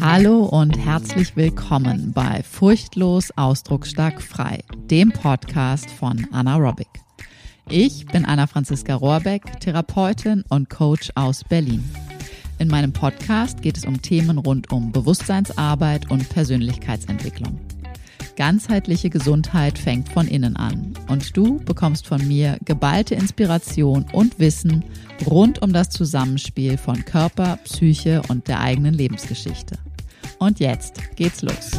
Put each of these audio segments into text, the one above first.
Hallo und herzlich willkommen bei Furchtlos Ausdrucksstark Frei, dem Podcast von Anna Robic. Ich bin Anna Franziska Rohrbeck, Therapeutin und Coach aus Berlin. In meinem Podcast geht es um Themen rund um Bewusstseinsarbeit und Persönlichkeitsentwicklung. Ganzheitliche Gesundheit fängt von innen an und du bekommst von mir geballte Inspiration und Wissen rund um das Zusammenspiel von Körper, Psyche und der eigenen Lebensgeschichte. Und jetzt geht's los.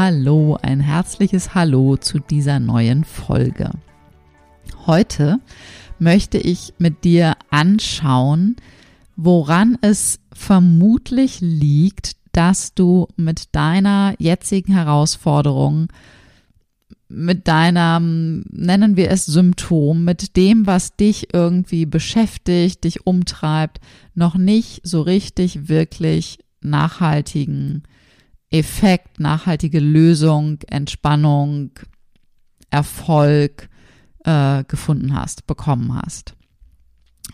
Hallo, ein herzliches Hallo zu dieser neuen Folge. Heute möchte ich mit dir anschauen, woran es vermutlich liegt, dass du mit deiner jetzigen Herausforderung, mit deinem, nennen wir es Symptom, mit dem, was dich irgendwie beschäftigt, dich umtreibt, noch nicht so richtig wirklich nachhaltigen Effekt, nachhaltige Lösung, Entspannung, Erfolg äh, gefunden hast, bekommen hast.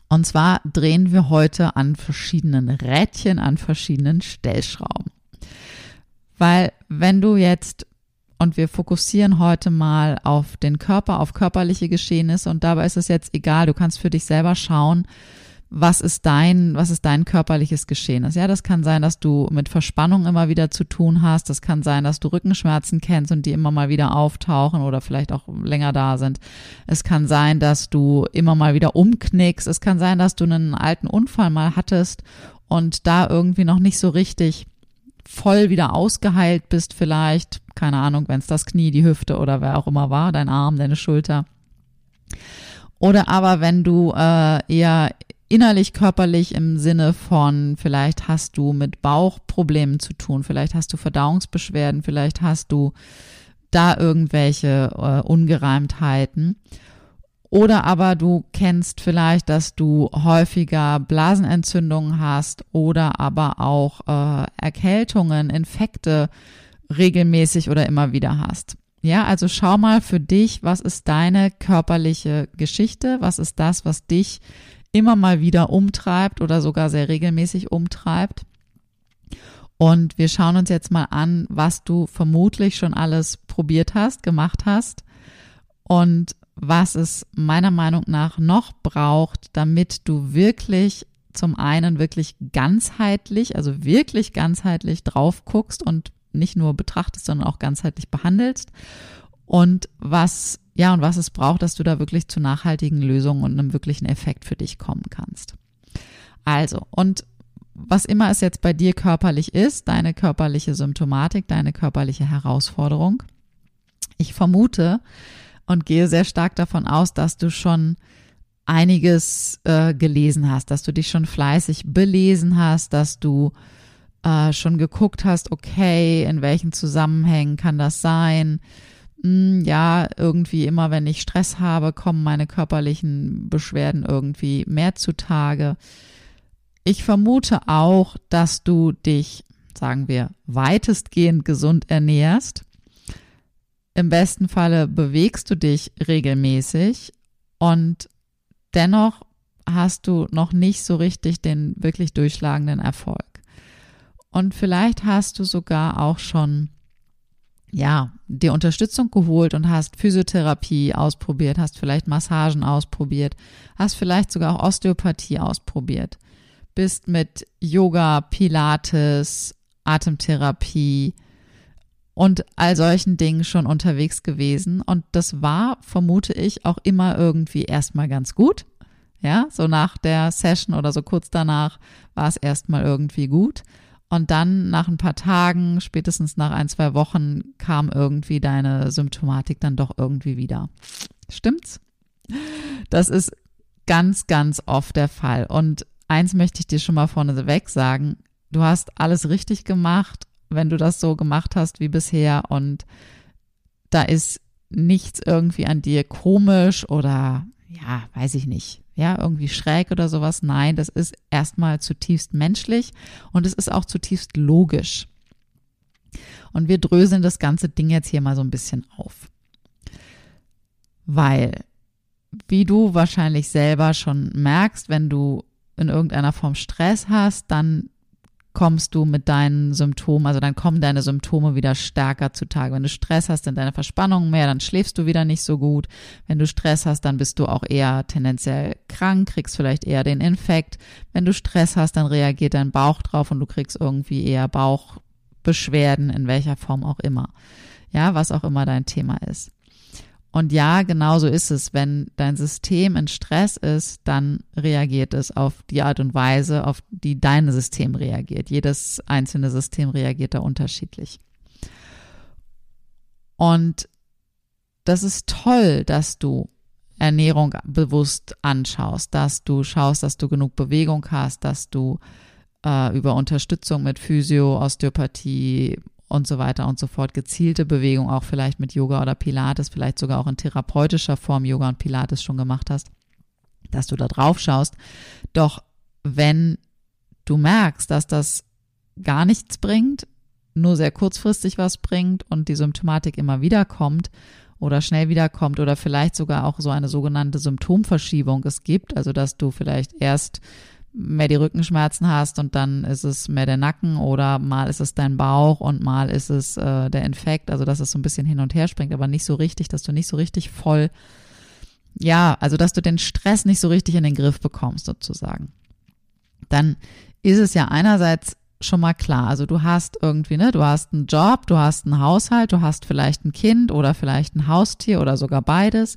Und zwar drehen wir heute an verschiedenen Rädchen, an verschiedenen Stellschrauben. Weil wenn du jetzt, und wir fokussieren heute mal auf den Körper, auf körperliche Geschehnisse, und dabei ist es jetzt egal, du kannst für dich selber schauen, was ist dein, was ist dein körperliches Geschehen Ja, das kann sein, dass du mit Verspannung immer wieder zu tun hast. Das kann sein, dass du Rückenschmerzen kennst und die immer mal wieder auftauchen oder vielleicht auch länger da sind. Es kann sein, dass du immer mal wieder umknickst. Es kann sein, dass du einen alten Unfall mal hattest und da irgendwie noch nicht so richtig voll wieder ausgeheilt bist vielleicht. Keine Ahnung, wenn es das Knie, die Hüfte oder wer auch immer war, dein Arm, deine Schulter. Oder aber wenn du äh, eher innerlich, körperlich im Sinne von, vielleicht hast du mit Bauchproblemen zu tun, vielleicht hast du Verdauungsbeschwerden, vielleicht hast du da irgendwelche äh, Ungereimtheiten. Oder aber du kennst vielleicht, dass du häufiger Blasenentzündungen hast oder aber auch äh, Erkältungen, Infekte regelmäßig oder immer wieder hast. Ja, also schau mal für dich, was ist deine körperliche Geschichte? Was ist das, was dich immer mal wieder umtreibt oder sogar sehr regelmäßig umtreibt. Und wir schauen uns jetzt mal an, was du vermutlich schon alles probiert hast, gemacht hast und was es meiner Meinung nach noch braucht, damit du wirklich zum einen wirklich ganzheitlich, also wirklich ganzheitlich drauf guckst und nicht nur betrachtest, sondern auch ganzheitlich behandelst und was ja, und was es braucht, dass du da wirklich zu nachhaltigen Lösungen und einem wirklichen Effekt für dich kommen kannst. Also, und was immer es jetzt bei dir körperlich ist, deine körperliche Symptomatik, deine körperliche Herausforderung, ich vermute und gehe sehr stark davon aus, dass du schon einiges äh, gelesen hast, dass du dich schon fleißig belesen hast, dass du äh, schon geguckt hast, okay, in welchen Zusammenhängen kann das sein, ja, irgendwie immer, wenn ich Stress habe, kommen meine körperlichen Beschwerden irgendwie mehr zutage. Ich vermute auch, dass du dich, sagen wir, weitestgehend gesund ernährst. Im besten Falle bewegst du dich regelmäßig und dennoch hast du noch nicht so richtig den wirklich durchschlagenden Erfolg. Und vielleicht hast du sogar auch schon ja, dir Unterstützung geholt und hast Physiotherapie ausprobiert, hast vielleicht Massagen ausprobiert, hast vielleicht sogar auch Osteopathie ausprobiert, bist mit Yoga, Pilates, Atemtherapie und all solchen Dingen schon unterwegs gewesen. Und das war, vermute ich, auch immer irgendwie erstmal ganz gut. Ja, so nach der Session oder so kurz danach war es erstmal irgendwie gut. Und dann nach ein paar Tagen, spätestens nach ein, zwei Wochen, kam irgendwie deine Symptomatik dann doch irgendwie wieder. Stimmt's? Das ist ganz, ganz oft der Fall. Und eins möchte ich dir schon mal vorneweg sagen. Du hast alles richtig gemacht, wenn du das so gemacht hast wie bisher. Und da ist nichts irgendwie an dir komisch oder ja, weiß ich nicht, ja, irgendwie schräg oder sowas. Nein, das ist erstmal zutiefst menschlich und es ist auch zutiefst logisch. Und wir dröseln das ganze Ding jetzt hier mal so ein bisschen auf. Weil, wie du wahrscheinlich selber schon merkst, wenn du in irgendeiner Form Stress hast, dann kommst du mit deinen Symptomen, also dann kommen deine Symptome wieder stärker zutage. Wenn du Stress hast, sind deine Verspannungen mehr, dann schläfst du wieder nicht so gut. Wenn du Stress hast, dann bist du auch eher tendenziell krank, kriegst vielleicht eher den Infekt. Wenn du Stress hast, dann reagiert dein Bauch drauf und du kriegst irgendwie eher Bauchbeschwerden, in welcher Form auch immer. Ja, was auch immer dein Thema ist. Und ja, genau so ist es. Wenn dein System in Stress ist, dann reagiert es auf die Art und Weise, auf die dein System reagiert. Jedes einzelne System reagiert da unterschiedlich. Und das ist toll, dass du Ernährung bewusst anschaust, dass du schaust, dass du genug Bewegung hast, dass du äh, über Unterstützung mit Physio, Osteopathie, und so weiter und so fort. Gezielte Bewegung auch vielleicht mit Yoga oder Pilates, vielleicht sogar auch in therapeutischer Form Yoga und Pilates schon gemacht hast, dass du da drauf schaust. Doch wenn du merkst, dass das gar nichts bringt, nur sehr kurzfristig was bringt und die Symptomatik immer wieder kommt oder schnell wiederkommt oder vielleicht sogar auch so eine sogenannte Symptomverschiebung es gibt, also dass du vielleicht erst mehr die Rückenschmerzen hast und dann ist es mehr der Nacken oder mal ist es dein Bauch und mal ist es äh, der Infekt, also dass es so ein bisschen hin und her springt, aber nicht so richtig, dass du nicht so richtig voll, ja, also dass du den Stress nicht so richtig in den Griff bekommst sozusagen. Dann ist es ja einerseits schon mal klar. Also du hast irgendwie, ne, du hast einen Job, du hast einen Haushalt, du hast vielleicht ein Kind oder vielleicht ein Haustier oder sogar beides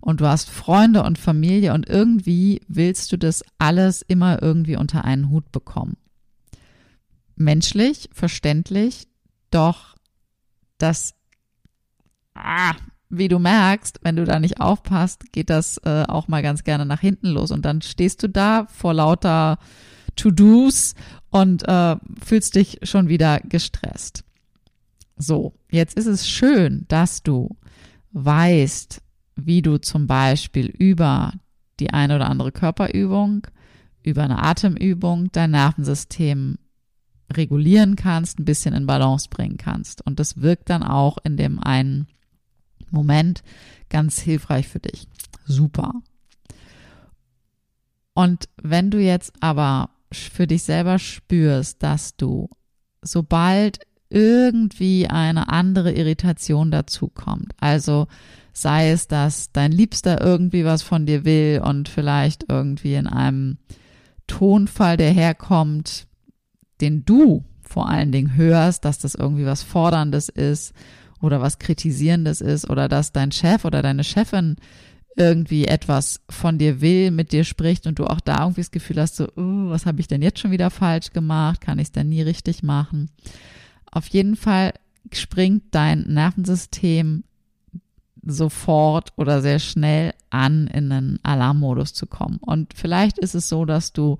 und du hast Freunde und Familie und irgendwie willst du das alles immer irgendwie unter einen Hut bekommen. Menschlich, verständlich, doch das, ah, wie du merkst, wenn du da nicht aufpasst, geht das äh, auch mal ganz gerne nach hinten los und dann stehst du da vor lauter To-Dos und äh, fühlst dich schon wieder gestresst. So, jetzt ist es schön, dass du weißt, wie du zum Beispiel über die eine oder andere Körperübung, über eine Atemübung dein Nervensystem regulieren kannst, ein bisschen in Balance bringen kannst. Und das wirkt dann auch in dem einen Moment ganz hilfreich für dich. Super. Und wenn du jetzt aber für dich selber spürst, dass du, sobald irgendwie eine andere Irritation dazu kommt, also sei es, dass dein Liebster irgendwie was von dir will und vielleicht irgendwie in einem Tonfall, der herkommt, den du vor allen Dingen hörst, dass das irgendwie was Forderndes ist oder was Kritisierendes ist oder dass dein Chef oder deine Chefin irgendwie etwas von dir will, mit dir spricht und du auch da irgendwie das Gefühl hast, so, uh, was habe ich denn jetzt schon wieder falsch gemacht? Kann ich es denn nie richtig machen? Auf jeden Fall springt dein Nervensystem sofort oder sehr schnell an, in einen Alarmmodus zu kommen. Und vielleicht ist es so, dass du,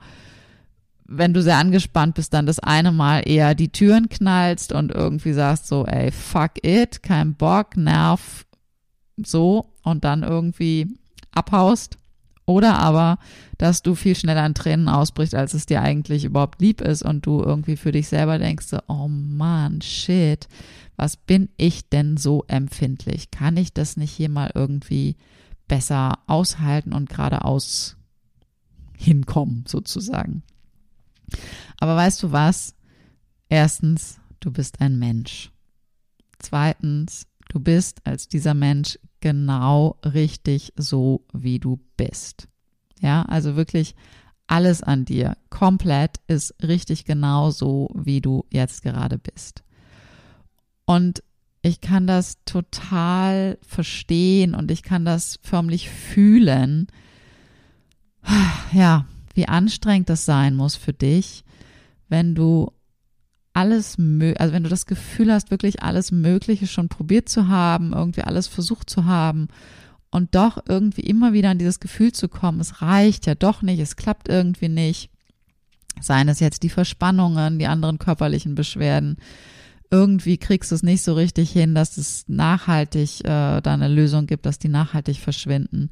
wenn du sehr angespannt bist, dann das eine Mal eher die Türen knallst und irgendwie sagst so, ey, fuck it, kein Bock, Nerv, so und dann irgendwie abhaust. Oder aber, dass du viel schneller in Tränen ausbrichst, als es dir eigentlich überhaupt lieb ist und du irgendwie für dich selber denkst, oh man, shit, was bin ich denn so empfindlich? Kann ich das nicht hier mal irgendwie besser aushalten und geradeaus hinkommen, sozusagen? Aber weißt du was? Erstens, du bist ein Mensch. Zweitens, du bist als dieser Mensch genau richtig so, wie du bist. Ja, also wirklich alles an dir, komplett ist richtig genau so, wie du jetzt gerade bist. Und ich kann das total verstehen und ich kann das förmlich fühlen. Ja, wie anstrengend das sein muss für dich, wenn du alles, also wenn du das Gefühl hast, wirklich alles Mögliche schon probiert zu haben, irgendwie alles versucht zu haben und doch irgendwie immer wieder an dieses Gefühl zu kommen, es reicht ja doch nicht, es klappt irgendwie nicht. Seien es jetzt die Verspannungen, die anderen körperlichen Beschwerden, irgendwie kriegst du es nicht so richtig hin, dass es nachhaltig äh, da eine Lösung gibt, dass die nachhaltig verschwinden.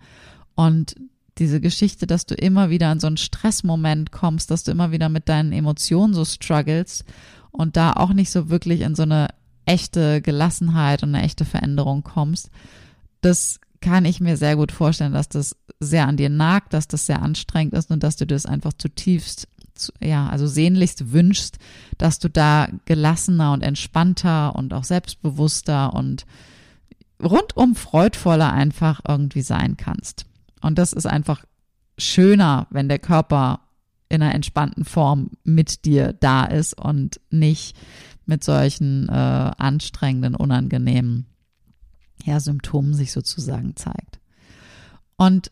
Und diese Geschichte, dass du immer wieder in so einen Stressmoment kommst, dass du immer wieder mit deinen Emotionen so struggles und da auch nicht so wirklich in so eine echte Gelassenheit und eine echte Veränderung kommst. Das kann ich mir sehr gut vorstellen, dass das sehr an dir nagt, dass das sehr anstrengend ist und dass du das einfach zutiefst, ja, also sehnlichst wünschst, dass du da gelassener und entspannter und auch selbstbewusster und rundum freudvoller einfach irgendwie sein kannst. Und das ist einfach schöner, wenn der Körper in einer entspannten Form mit dir da ist und nicht mit solchen äh, anstrengenden, unangenehmen ja, Symptomen sich sozusagen zeigt. Und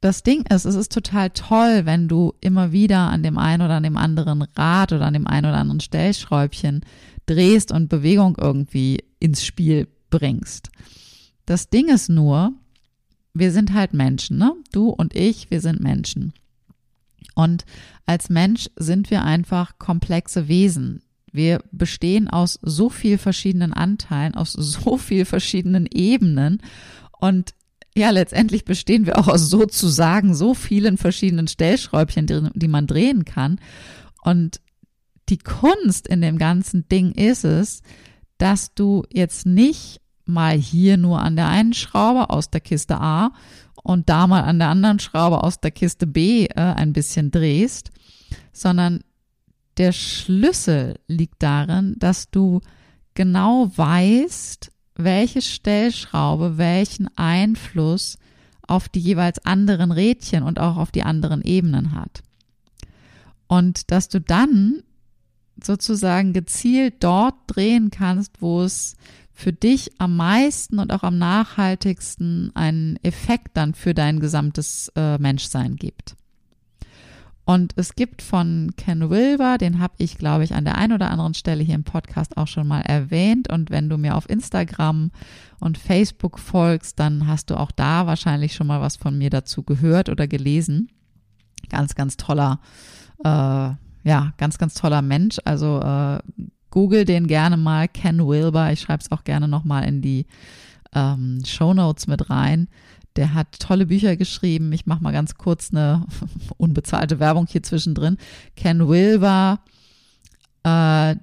das Ding ist, es ist total toll, wenn du immer wieder an dem einen oder an dem anderen Rad oder an dem einen oder anderen Stellschräubchen drehst und Bewegung irgendwie ins Spiel bringst. Das Ding ist nur, wir sind halt Menschen, ne? Du und ich, wir sind Menschen. Und als Mensch sind wir einfach komplexe Wesen. Wir bestehen aus so viel verschiedenen Anteilen, aus so viel verschiedenen Ebenen und ja, letztendlich bestehen wir auch aus sozusagen so vielen verschiedenen Stellschräubchen, die, die man drehen kann. Und die Kunst in dem ganzen Ding ist es, dass du jetzt nicht mal hier nur an der einen Schraube aus der Kiste A und da mal an der anderen Schraube aus der Kiste B äh, ein bisschen drehst, sondern der Schlüssel liegt darin, dass du genau weißt, welche Stellschraube welchen Einfluss auf die jeweils anderen Rädchen und auch auf die anderen Ebenen hat. Und dass du dann sozusagen gezielt dort drehen kannst, wo es für dich am meisten und auch am nachhaltigsten einen Effekt dann für dein gesamtes äh, Menschsein gibt. Und es gibt von Ken Wilber, den habe ich, glaube ich, an der einen oder anderen Stelle hier im Podcast auch schon mal erwähnt. Und wenn du mir auf Instagram und Facebook folgst, dann hast du auch da wahrscheinlich schon mal was von mir dazu gehört oder gelesen. Ganz, ganz toller, äh, ja, ganz, ganz toller Mensch. Also äh, google den gerne mal, Ken Wilber. Ich schreibe es auch gerne nochmal in die ähm, Show mit rein. Der hat tolle Bücher geschrieben. Ich mache mal ganz kurz eine unbezahlte Werbung hier zwischendrin. Ken Wilber, äh,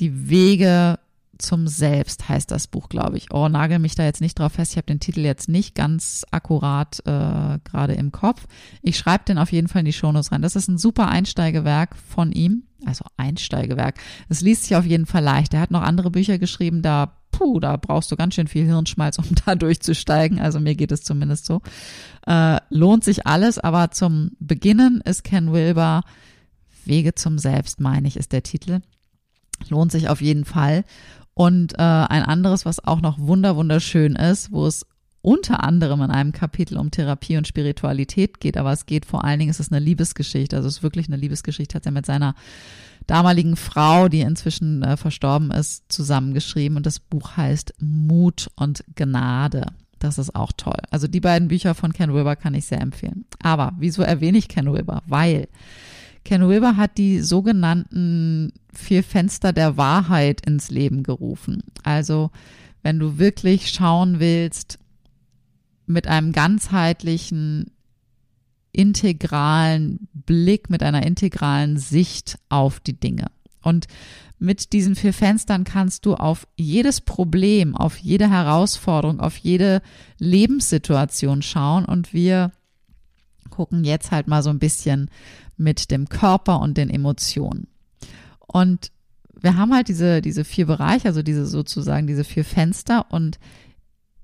Die Wege zum Selbst heißt das Buch, glaube ich. Oh, nagel mich da jetzt nicht drauf fest. Ich habe den Titel jetzt nicht ganz akkurat äh, gerade im Kopf. Ich schreibe den auf jeden Fall in die Shownotes rein. Das ist ein super Einsteigewerk von ihm. Also Einsteigewerk. Es liest sich auf jeden Fall leicht. Er hat noch andere Bücher geschrieben, da puh, da brauchst du ganz schön viel Hirnschmalz, um da durchzusteigen. Also mir geht es zumindest so. Äh, lohnt sich alles, aber zum Beginnen ist Ken Wilber Wege zum Selbst, meine ich, ist der Titel. Lohnt sich auf jeden Fall. Und äh, ein anderes, was auch noch wunder wunderschön ist, wo es unter anderem in einem Kapitel um Therapie und Spiritualität geht, aber es geht vor allen Dingen, es ist eine Liebesgeschichte, also es ist wirklich eine Liebesgeschichte, hat er mit seiner damaligen Frau, die inzwischen äh, verstorben ist, zusammengeschrieben. Und das Buch heißt Mut und Gnade. Das ist auch toll. Also die beiden Bücher von Ken Wilber kann ich sehr empfehlen. Aber wieso erwähne ich Ken Wilber? Weil Ken Wilber hat die sogenannten vier Fenster der Wahrheit ins Leben gerufen. Also wenn du wirklich schauen willst, mit einem ganzheitlichen integralen Blick, mit einer integralen Sicht auf die Dinge. Und mit diesen vier Fenstern kannst du auf jedes Problem, auf jede Herausforderung, auf jede Lebenssituation schauen. Und wir gucken jetzt halt mal so ein bisschen mit dem Körper und den Emotionen. Und wir haben halt diese, diese vier Bereiche, also diese sozusagen diese vier Fenster und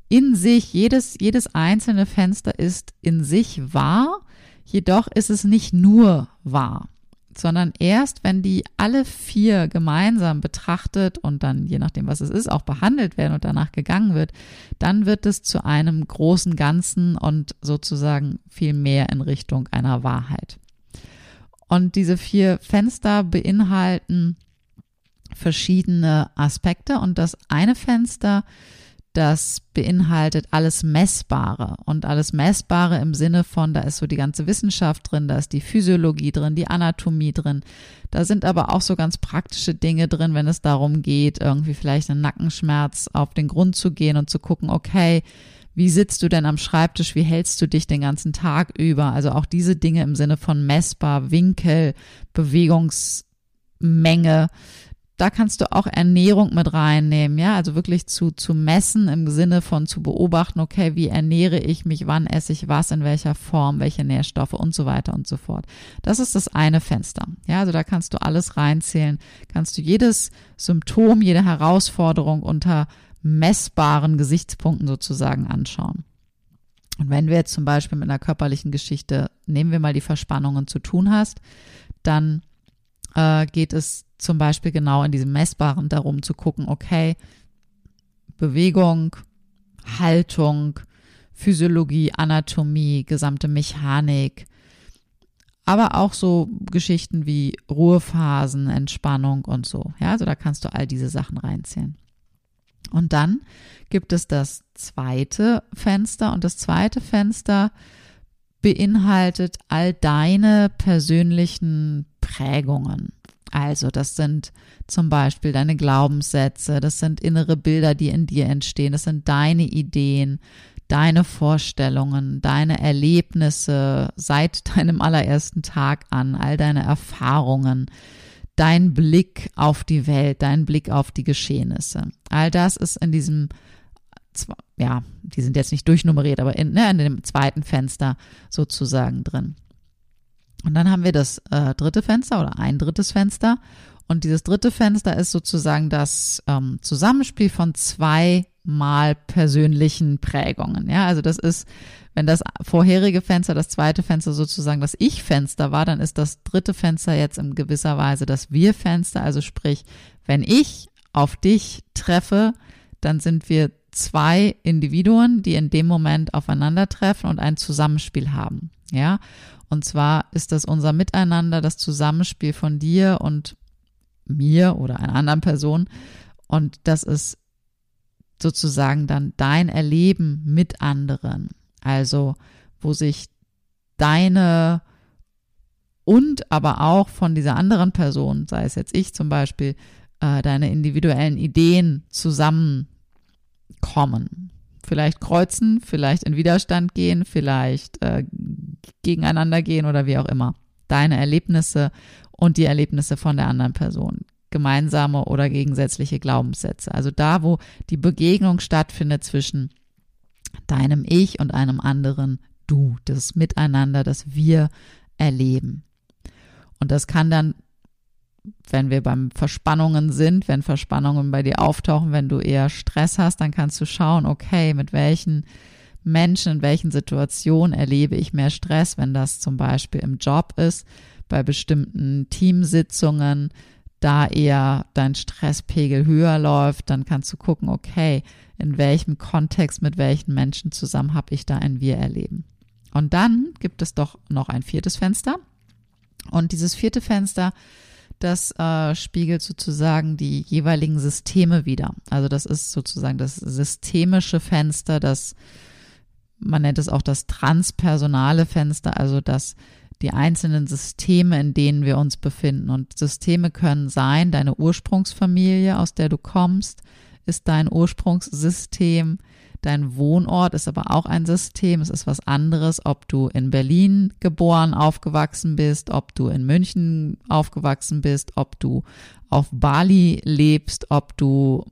in sich, jedes, jedes einzelne Fenster ist in sich wahr Jedoch ist es nicht nur wahr, sondern erst, wenn die alle vier gemeinsam betrachtet und dann, je nachdem, was es ist, auch behandelt werden und danach gegangen wird, dann wird es zu einem großen Ganzen und sozusagen viel mehr in Richtung einer Wahrheit. Und diese vier Fenster beinhalten verschiedene Aspekte und das eine Fenster das beinhaltet alles Messbare und alles Messbare im Sinne von, da ist so die ganze Wissenschaft drin, da ist die Physiologie drin, die Anatomie drin. Da sind aber auch so ganz praktische Dinge drin, wenn es darum geht, irgendwie vielleicht einen Nackenschmerz auf den Grund zu gehen und zu gucken, okay, wie sitzt du denn am Schreibtisch? Wie hältst du dich den ganzen Tag über? Also auch diese Dinge im Sinne von messbar, Winkel, Bewegungsmenge, da kannst du auch Ernährung mit reinnehmen, ja, also wirklich zu, zu messen im Sinne von zu beobachten, okay, wie ernähre ich mich, wann esse ich was, in welcher Form, welche Nährstoffe? Und so weiter und so fort. Das ist das eine Fenster, ja, also da kannst du alles reinzählen, kannst du jedes Symptom, jede Herausforderung unter messbaren Gesichtspunkten sozusagen anschauen. Und wenn wir jetzt zum Beispiel mit einer körperlichen Geschichte, nehmen wir mal die Verspannungen zu tun hast, dann äh, geht es zum Beispiel genau in diesem Messbaren darum zu gucken, okay, Bewegung, Haltung, Physiologie, Anatomie, gesamte Mechanik, aber auch so Geschichten wie Ruhephasen, Entspannung und so. Ja, also da kannst du all diese Sachen reinzählen. Und dann gibt es das zweite Fenster und das zweite Fenster beinhaltet all deine persönlichen Prägungen. Also das sind zum Beispiel deine Glaubenssätze, das sind innere Bilder, die in dir entstehen, das sind deine Ideen, deine Vorstellungen, deine Erlebnisse seit deinem allerersten Tag an, all deine Erfahrungen, dein Blick auf die Welt, dein Blick auf die Geschehnisse. All das ist in diesem, ja, die sind jetzt nicht durchnummeriert, aber in, ne, in dem zweiten Fenster sozusagen drin. Und dann haben wir das äh, dritte Fenster oder ein drittes Fenster. Und dieses dritte Fenster ist sozusagen das ähm, Zusammenspiel von zwei mal persönlichen Prägungen. Ja, also das ist, wenn das vorherige Fenster, das zweite Fenster sozusagen das Ich-Fenster war, dann ist das dritte Fenster jetzt in gewisser Weise das Wir-Fenster. Also sprich, wenn ich auf dich treffe, dann sind wir zwei Individuen, die in dem Moment aufeinandertreffen und ein Zusammenspiel haben. Ja, und zwar ist das unser Miteinander, das Zusammenspiel von dir und mir oder einer anderen Person. Und das ist sozusagen dann dein Erleben mit anderen. Also, wo sich deine und aber auch von dieser anderen Person, sei es jetzt ich zum Beispiel, äh, deine individuellen Ideen zusammenkommen vielleicht kreuzen, vielleicht in Widerstand gehen, vielleicht äh, gegeneinander gehen oder wie auch immer. Deine Erlebnisse und die Erlebnisse von der anderen Person. Gemeinsame oder gegensätzliche Glaubenssätze. Also da, wo die Begegnung stattfindet zwischen deinem Ich und einem anderen Du. Das Miteinander, das wir erleben. Und das kann dann wenn wir beim Verspannungen sind, wenn Verspannungen bei dir auftauchen, wenn du eher Stress hast, dann kannst du schauen, okay, mit welchen Menschen, in welchen Situationen erlebe ich mehr Stress, wenn das zum Beispiel im Job ist, bei bestimmten Teamsitzungen, da eher dein Stresspegel höher läuft, dann kannst du gucken, okay, in welchem Kontext, mit welchen Menschen zusammen habe ich da ein Wir erleben. Und dann gibt es doch noch ein viertes Fenster. Und dieses vierte Fenster das äh, spiegelt sozusagen die jeweiligen Systeme wieder. Also das ist sozusagen das systemische Fenster, das man nennt es auch das transpersonale Fenster, also das die einzelnen Systeme, in denen wir uns befinden. Und Systeme können sein, deine Ursprungsfamilie, aus der du kommst, ist dein Ursprungssystem. Dein Wohnort ist aber auch ein System. Es ist was anderes, ob du in Berlin geboren, aufgewachsen bist, ob du in München aufgewachsen bist, ob du auf Bali lebst, ob du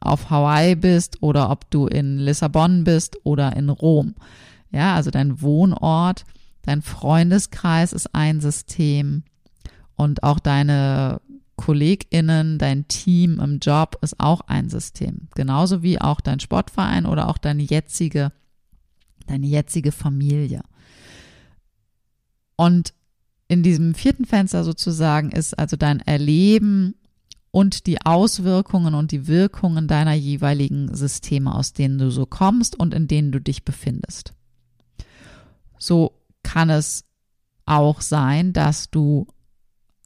auf Hawaii bist oder ob du in Lissabon bist oder in Rom. Ja, also dein Wohnort, dein Freundeskreis ist ein System und auch deine KollegInnen, dein Team im Job ist auch ein System. Genauso wie auch dein Sportverein oder auch deine jetzige, deine jetzige Familie. Und in diesem vierten Fenster sozusagen ist also dein Erleben und die Auswirkungen und die Wirkungen deiner jeweiligen Systeme, aus denen du so kommst und in denen du dich befindest. So kann es auch sein, dass du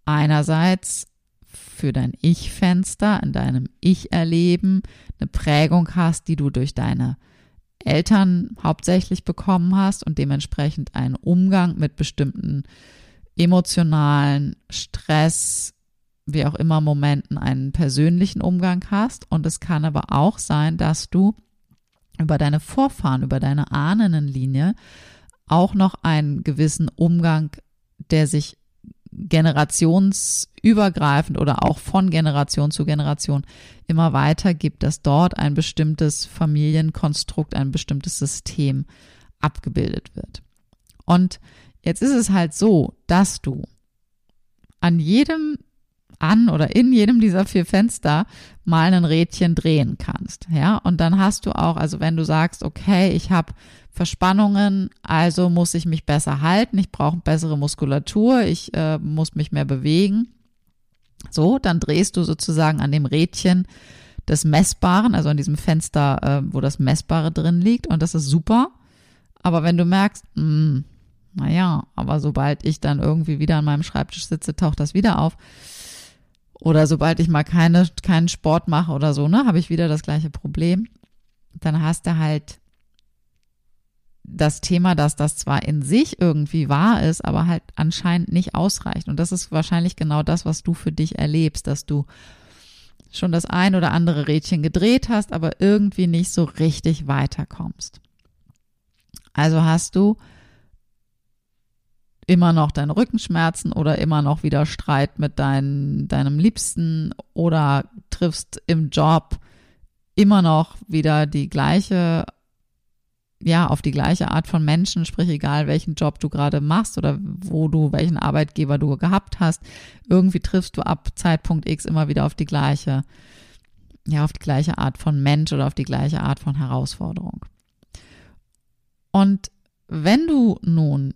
einerseits für dein Ich-Fenster, in deinem Ich-Erleben eine Prägung hast, die du durch deine Eltern hauptsächlich bekommen hast und dementsprechend einen Umgang mit bestimmten emotionalen Stress, wie auch immer Momenten einen persönlichen Umgang hast. Und es kann aber auch sein, dass du über deine Vorfahren, über deine Ahnenlinie auch noch einen gewissen Umgang, der sich generationsübergreifend oder auch von Generation zu Generation immer weiter gibt, dass dort ein bestimmtes Familienkonstrukt, ein bestimmtes System abgebildet wird. Und jetzt ist es halt so, dass du an jedem an oder in jedem dieser vier Fenster mal ein Rädchen drehen kannst. Ja, und dann hast du auch, also wenn du sagst, okay, ich habe Verspannungen, also muss ich mich besser halten, ich brauche bessere Muskulatur, ich äh, muss mich mehr bewegen. So, dann drehst du sozusagen an dem Rädchen des Messbaren, also an diesem Fenster, äh, wo das Messbare drin liegt und das ist super. Aber wenn du merkst, mh, hm, naja, aber sobald ich dann irgendwie wieder an meinem Schreibtisch sitze, taucht das wieder auf, oder sobald ich mal keine, keinen Sport mache oder so, ne, habe ich wieder das gleiche Problem. Dann hast du halt das Thema, dass das zwar in sich irgendwie wahr ist, aber halt anscheinend nicht ausreicht. Und das ist wahrscheinlich genau das, was du für dich erlebst, dass du schon das ein oder andere Rädchen gedreht hast, aber irgendwie nicht so richtig weiterkommst. Also hast du immer noch deine Rückenschmerzen oder immer noch wieder Streit mit dein, deinem Liebsten oder triffst im Job immer noch wieder die gleiche, ja, auf die gleiche Art von Menschen, sprich egal welchen Job du gerade machst oder wo du, welchen Arbeitgeber du gehabt hast, irgendwie triffst du ab Zeitpunkt X immer wieder auf die gleiche, ja, auf die gleiche Art von Mensch oder auf die gleiche Art von Herausforderung. Und wenn du nun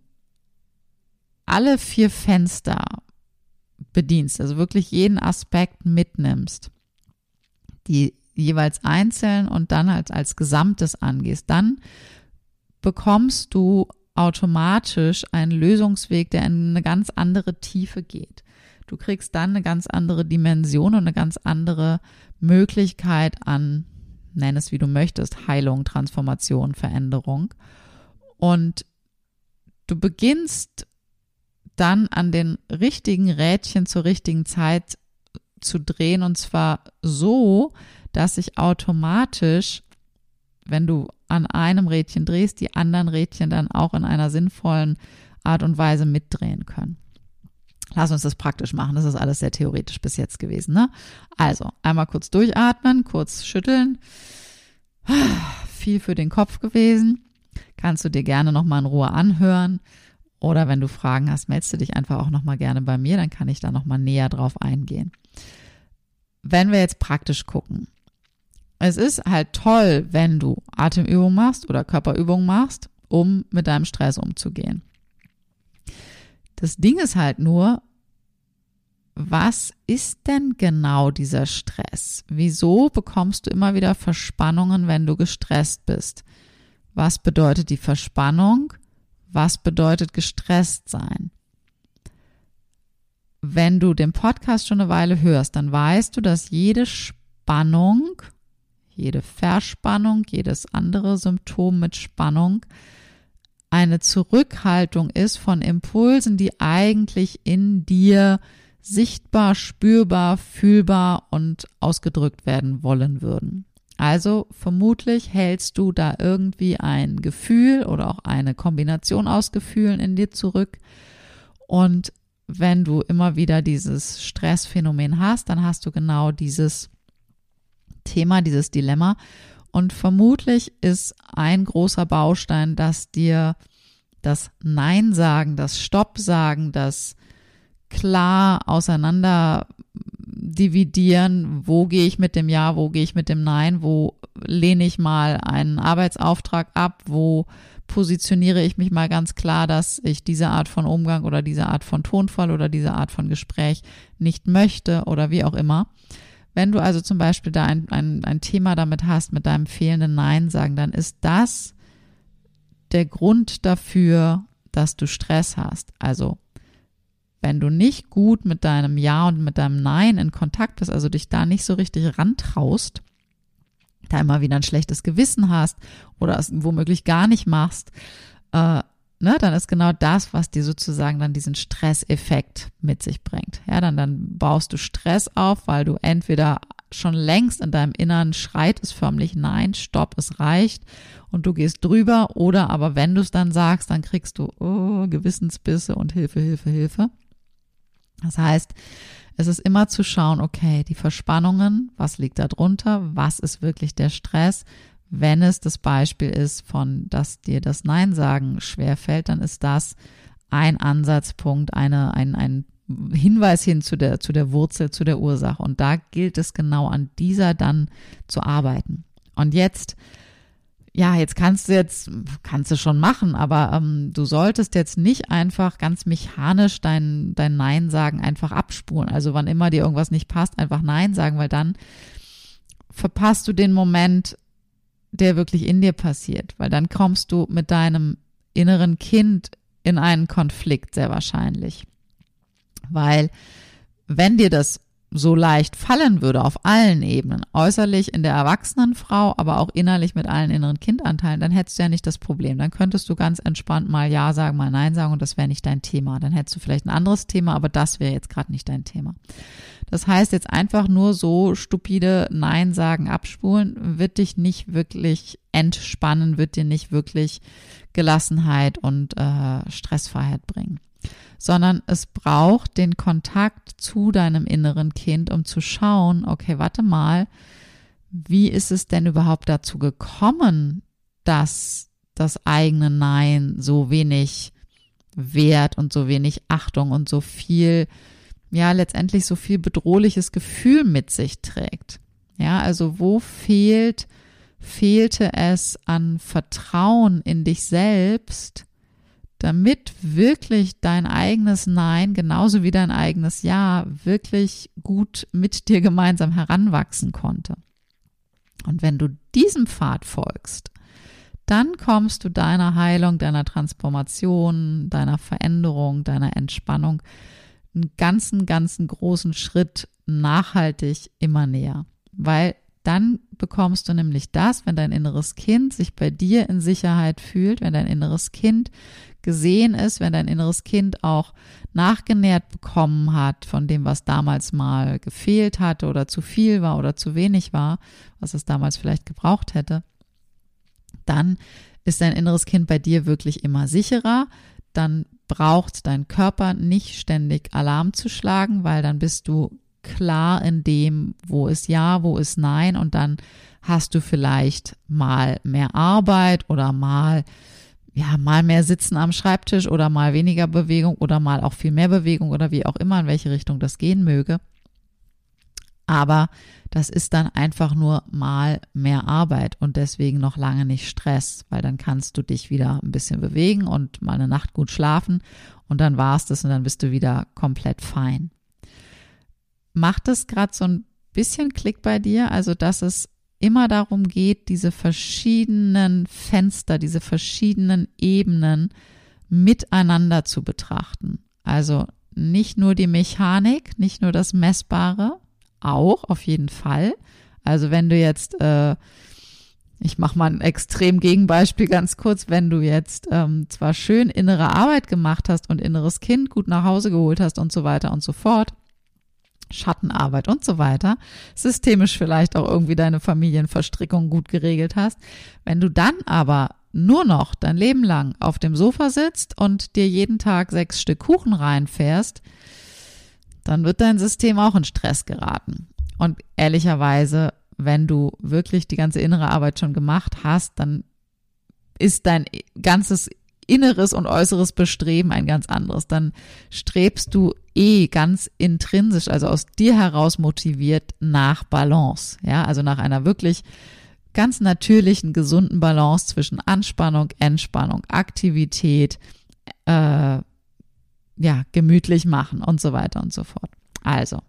alle vier Fenster bedienst, also wirklich jeden Aspekt mitnimmst, die jeweils einzeln und dann als, als Gesamtes angehst, dann bekommst du automatisch einen Lösungsweg, der in eine ganz andere Tiefe geht. Du kriegst dann eine ganz andere Dimension und eine ganz andere Möglichkeit an, nenn es wie du möchtest, Heilung, Transformation, Veränderung. Und du beginnst dann an den richtigen Rädchen zur richtigen Zeit zu drehen und zwar so, dass sich automatisch, wenn du an einem Rädchen drehst, die anderen Rädchen dann auch in einer sinnvollen Art und Weise mitdrehen können. Lass uns das praktisch machen. Das ist alles sehr theoretisch bis jetzt gewesen. Ne? Also einmal kurz durchatmen, kurz schütteln. Viel für den Kopf gewesen. Kannst du dir gerne nochmal in Ruhe anhören. Oder wenn du Fragen hast, meldest du dich einfach auch nochmal gerne bei mir, dann kann ich da nochmal näher drauf eingehen. Wenn wir jetzt praktisch gucken, es ist halt toll, wenn du Atemübungen machst oder Körperübungen machst, um mit deinem Stress umzugehen. Das Ding ist halt nur, was ist denn genau dieser Stress? Wieso bekommst du immer wieder Verspannungen, wenn du gestresst bist? Was bedeutet die Verspannung? Was bedeutet gestresst sein? Wenn du den Podcast schon eine Weile hörst, dann weißt du, dass jede Spannung, jede Verspannung, jedes andere Symptom mit Spannung eine Zurückhaltung ist von Impulsen, die eigentlich in dir sichtbar, spürbar, fühlbar und ausgedrückt werden wollen würden. Also vermutlich hältst du da irgendwie ein Gefühl oder auch eine Kombination aus Gefühlen in dir zurück. Und wenn du immer wieder dieses Stressphänomen hast, dann hast du genau dieses Thema, dieses Dilemma. Und vermutlich ist ein großer Baustein, dass dir das Nein sagen, das Stopp sagen, das klar auseinander dividieren, wo gehe ich mit dem Ja, wo gehe ich mit dem Nein, wo lehne ich mal einen Arbeitsauftrag ab, wo positioniere ich mich mal ganz klar, dass ich diese Art von Umgang oder diese Art von Tonfall oder diese Art von Gespräch nicht möchte oder wie auch immer. Wenn du also zum Beispiel da ein, ein, ein Thema damit hast, mit deinem fehlenden Nein sagen, dann ist das der Grund dafür, dass du Stress hast. Also wenn du nicht gut mit deinem Ja und mit deinem Nein in Kontakt bist, also dich da nicht so richtig rantraust, da immer wieder ein schlechtes Gewissen hast oder es womöglich gar nicht machst, äh, ne, dann ist genau das, was dir sozusagen dann diesen Stresseffekt mit sich bringt. Ja, dann, dann baust du Stress auf, weil du entweder schon längst in deinem Innern schreit es förmlich, nein, stopp, es reicht und du gehst drüber oder aber wenn du es dann sagst, dann kriegst du oh, Gewissensbisse und Hilfe, Hilfe, Hilfe. Das heißt, es ist immer zu schauen, okay, die Verspannungen, was liegt da drunter, was ist wirklich der Stress, wenn es das Beispiel ist von, dass dir das Nein sagen schwerfällt, dann ist das ein Ansatzpunkt, eine, ein, ein Hinweis hin zu der, zu der Wurzel, zu der Ursache. Und da gilt es genau an dieser dann zu arbeiten. Und jetzt, ja, jetzt kannst du jetzt, kannst du schon machen, aber ähm, du solltest jetzt nicht einfach ganz mechanisch dein, dein Nein sagen einfach abspulen. Also wann immer dir irgendwas nicht passt, einfach Nein sagen, weil dann verpasst du den Moment, der wirklich in dir passiert, weil dann kommst du mit deinem inneren Kind in einen Konflikt sehr wahrscheinlich. Weil wenn dir das so leicht fallen würde auf allen Ebenen, äußerlich in der erwachsenen Frau, aber auch innerlich mit allen inneren Kindanteilen, dann hättest du ja nicht das Problem. Dann könntest du ganz entspannt mal Ja sagen, mal Nein sagen und das wäre nicht dein Thema. Dann hättest du vielleicht ein anderes Thema, aber das wäre jetzt gerade nicht dein Thema. Das heißt, jetzt einfach nur so stupide Nein sagen, abspulen, wird dich nicht wirklich entspannen, wird dir nicht wirklich Gelassenheit und äh, Stressfreiheit bringen sondern es braucht den Kontakt zu deinem inneren Kind, um zu schauen, okay, warte mal, wie ist es denn überhaupt dazu gekommen, dass das eigene Nein so wenig Wert und so wenig Achtung und so viel, ja, letztendlich so viel bedrohliches Gefühl mit sich trägt. Ja, also wo fehlt, fehlte es an Vertrauen in dich selbst, damit wirklich dein eigenes Nein genauso wie dein eigenes Ja wirklich gut mit dir gemeinsam heranwachsen konnte. Und wenn du diesem Pfad folgst, dann kommst du deiner Heilung, deiner Transformation, deiner Veränderung, deiner Entspannung einen ganzen, ganzen großen Schritt nachhaltig immer näher. Weil dann bekommst du nämlich das, wenn dein inneres Kind sich bei dir in Sicherheit fühlt, wenn dein inneres Kind gesehen ist, wenn dein inneres Kind auch nachgenährt bekommen hat von dem, was damals mal gefehlt hatte oder zu viel war oder zu wenig war, was es damals vielleicht gebraucht hätte, dann ist dein inneres Kind bei dir wirklich immer sicherer. Dann braucht dein Körper nicht ständig Alarm zu schlagen, weil dann bist du klar in dem, wo ist Ja, wo ist Nein und dann hast du vielleicht mal mehr Arbeit oder mal ja, mal mehr sitzen am Schreibtisch oder mal weniger Bewegung oder mal auch viel mehr Bewegung oder wie auch immer, in welche Richtung das gehen möge. Aber das ist dann einfach nur mal mehr Arbeit und deswegen noch lange nicht Stress, weil dann kannst du dich wieder ein bisschen bewegen und mal eine Nacht gut schlafen und dann war es das und dann bist du wieder komplett fein. Macht es gerade so ein bisschen Klick bei dir, also dass es immer darum geht, diese verschiedenen Fenster, diese verschiedenen Ebenen miteinander zu betrachten. Also nicht nur die Mechanik, nicht nur das Messbare, auch auf jeden Fall. Also wenn du jetzt, äh, ich mache mal ein extrem Gegenbeispiel ganz kurz, wenn du jetzt ähm, zwar schön innere Arbeit gemacht hast und inneres Kind gut nach Hause geholt hast und so weiter und so fort, Schattenarbeit und so weiter, systemisch vielleicht auch irgendwie deine Familienverstrickung gut geregelt hast. Wenn du dann aber nur noch dein Leben lang auf dem Sofa sitzt und dir jeden Tag sechs Stück Kuchen reinfährst, dann wird dein System auch in Stress geraten. Und ehrlicherweise, wenn du wirklich die ganze innere Arbeit schon gemacht hast, dann ist dein ganzes inneres und äußeres Bestreben ein ganz anderes. Dann strebst du eh ganz intrinsisch, also aus dir heraus motiviert nach Balance. Ja, also nach einer wirklich ganz natürlichen, gesunden Balance zwischen Anspannung, Entspannung, Aktivität, äh, ja, gemütlich machen und so weiter und so fort. Also,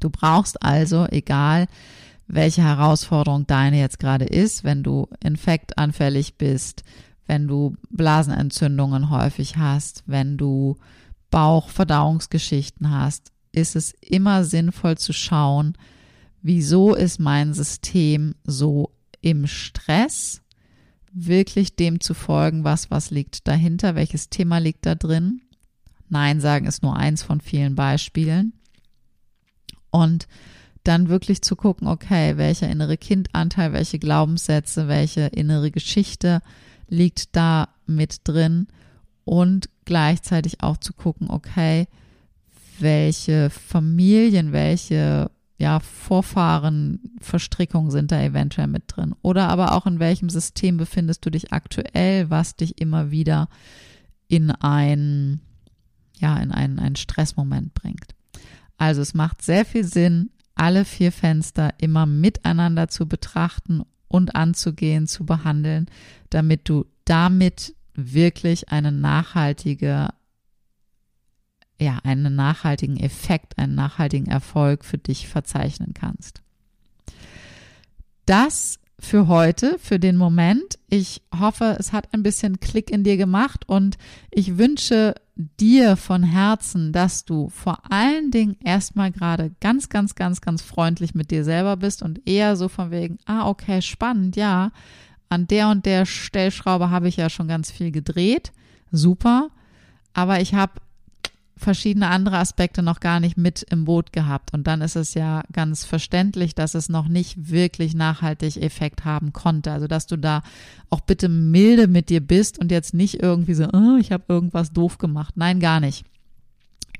du brauchst also, egal welche Herausforderung deine jetzt gerade ist, wenn du infektanfällig bist, wenn du Blasenentzündungen häufig hast, wenn du Bauchverdauungsgeschichten hast, ist es immer sinnvoll zu schauen, wieso ist mein System so im Stress, wirklich dem zu folgen, was, was liegt dahinter, welches Thema liegt da drin. Nein sagen ist nur eins von vielen Beispielen. Und dann wirklich zu gucken, okay, welcher innere Kindanteil, welche Glaubenssätze, welche innere Geschichte liegt da mit drin und gleichzeitig auch zu gucken, okay, welche Familien, welche ja, Vorfahren, sind da eventuell mit drin. Oder aber auch in welchem System befindest du dich aktuell, was dich immer wieder in ein, ja, in einen, einen Stressmoment bringt. Also es macht sehr viel Sinn, alle vier Fenster immer miteinander zu betrachten und anzugehen, zu behandeln, damit du damit wirklich eine nachhaltige, ja, einen nachhaltigen Effekt, einen nachhaltigen Erfolg für dich verzeichnen kannst. Das für heute, für den Moment. Ich hoffe, es hat ein bisschen Klick in dir gemacht und ich wünsche dir von Herzen, dass du vor allen Dingen erstmal gerade ganz, ganz, ganz, ganz freundlich mit dir selber bist und eher so von wegen, ah, okay, spannend, ja, an der und der Stellschraube habe ich ja schon ganz viel gedreht, super, aber ich habe verschiedene andere Aspekte noch gar nicht mit im Boot gehabt. Und dann ist es ja ganz verständlich, dass es noch nicht wirklich nachhaltig Effekt haben konnte. Also dass du da auch bitte milde mit dir bist und jetzt nicht irgendwie so, oh, ich habe irgendwas doof gemacht. Nein, gar nicht.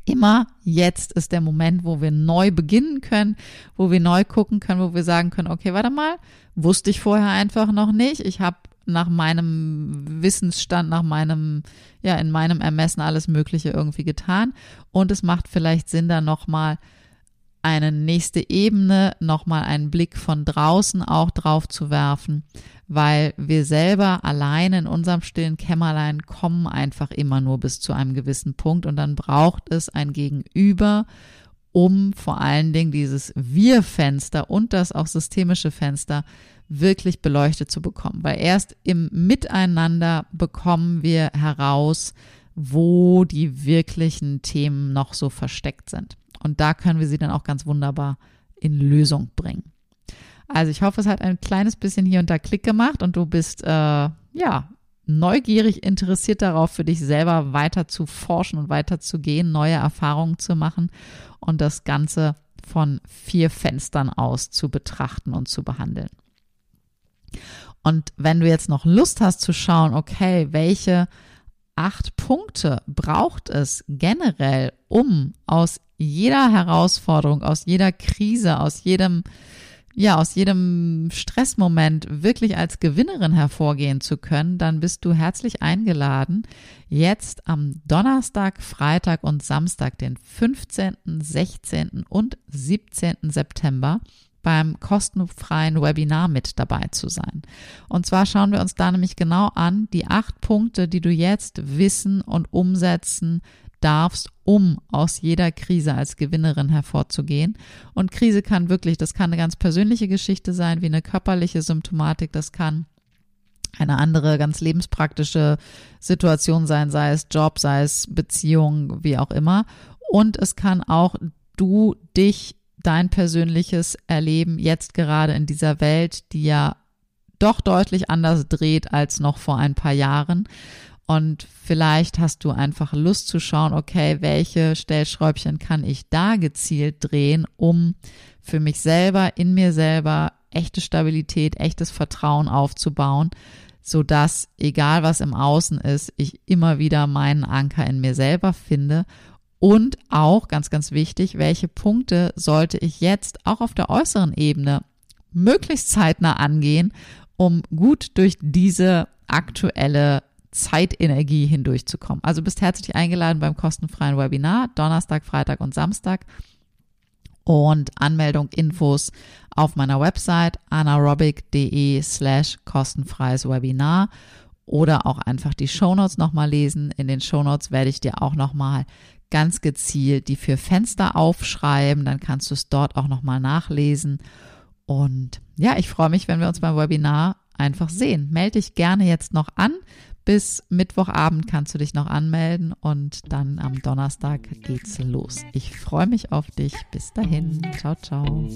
Immer jetzt ist der Moment, wo wir neu beginnen können, wo wir neu gucken können, wo wir sagen können, okay, warte mal, wusste ich vorher einfach noch nicht. Ich habe nach meinem Wissensstand, nach meinem, ja, in meinem Ermessen alles Mögliche irgendwie getan. Und es macht vielleicht Sinn, da nochmal eine nächste Ebene, nochmal einen Blick von draußen auch drauf zu werfen, weil wir selber allein in unserem stillen Kämmerlein kommen einfach immer nur bis zu einem gewissen Punkt und dann braucht es ein Gegenüber, um vor allen Dingen dieses Wir-Fenster und das auch systemische Fenster wirklich beleuchtet zu bekommen. Weil erst im Miteinander bekommen wir heraus, wo die wirklichen Themen noch so versteckt sind. Und da können wir sie dann auch ganz wunderbar in Lösung bringen. Also ich hoffe, es hat ein kleines bisschen hier und da Klick gemacht und du bist äh, ja neugierig interessiert darauf, für dich selber weiter zu forschen und weiter zu gehen, neue Erfahrungen zu machen und das Ganze von vier Fenstern aus zu betrachten und zu behandeln. Und wenn du jetzt noch Lust hast zu schauen, okay, welche acht Punkte braucht es generell, um aus jeder Herausforderung, aus jeder Krise, aus jedem, ja, aus jedem Stressmoment wirklich als Gewinnerin hervorgehen zu können, dann bist du herzlich eingeladen, jetzt am Donnerstag, Freitag und Samstag, den 15., 16. und 17. September beim kostenfreien Webinar mit dabei zu sein. Und zwar schauen wir uns da nämlich genau an, die acht Punkte, die du jetzt wissen und umsetzen darfst, um aus jeder Krise als Gewinnerin hervorzugehen. Und Krise kann wirklich, das kann eine ganz persönliche Geschichte sein, wie eine körperliche Symptomatik, das kann eine andere ganz lebenspraktische Situation sein, sei es Job, sei es Beziehung, wie auch immer. Und es kann auch du dich dein persönliches Erleben jetzt gerade in dieser Welt, die ja doch deutlich anders dreht als noch vor ein paar Jahren. Und vielleicht hast du einfach Lust zu schauen, okay, welche Stellschräubchen kann ich da gezielt drehen, um für mich selber, in mir selber echte Stabilität, echtes Vertrauen aufzubauen, so dass egal was im Außen ist, ich immer wieder meinen Anker in mir selber finde und auch, ganz, ganz wichtig, welche Punkte sollte ich jetzt auch auf der äußeren Ebene möglichst zeitnah angehen, um gut durch diese aktuelle Zeitenergie hindurchzukommen. Also bist herzlich eingeladen beim kostenfreien Webinar, Donnerstag, Freitag und Samstag. Und Anmeldung, Infos auf meiner Website anaerobic.de slash kostenfreies Webinar oder auch einfach die Shownotes nochmal lesen. In den Shownotes werde ich dir auch nochmal ganz gezielt die vier Fenster aufschreiben, dann kannst du es dort auch nochmal nachlesen. Und ja, ich freue mich, wenn wir uns beim Webinar einfach sehen. Melde dich gerne jetzt noch an. Bis Mittwochabend kannst du dich noch anmelden und dann am Donnerstag geht's los. Ich freue mich auf dich. Bis dahin. Ciao, ciao.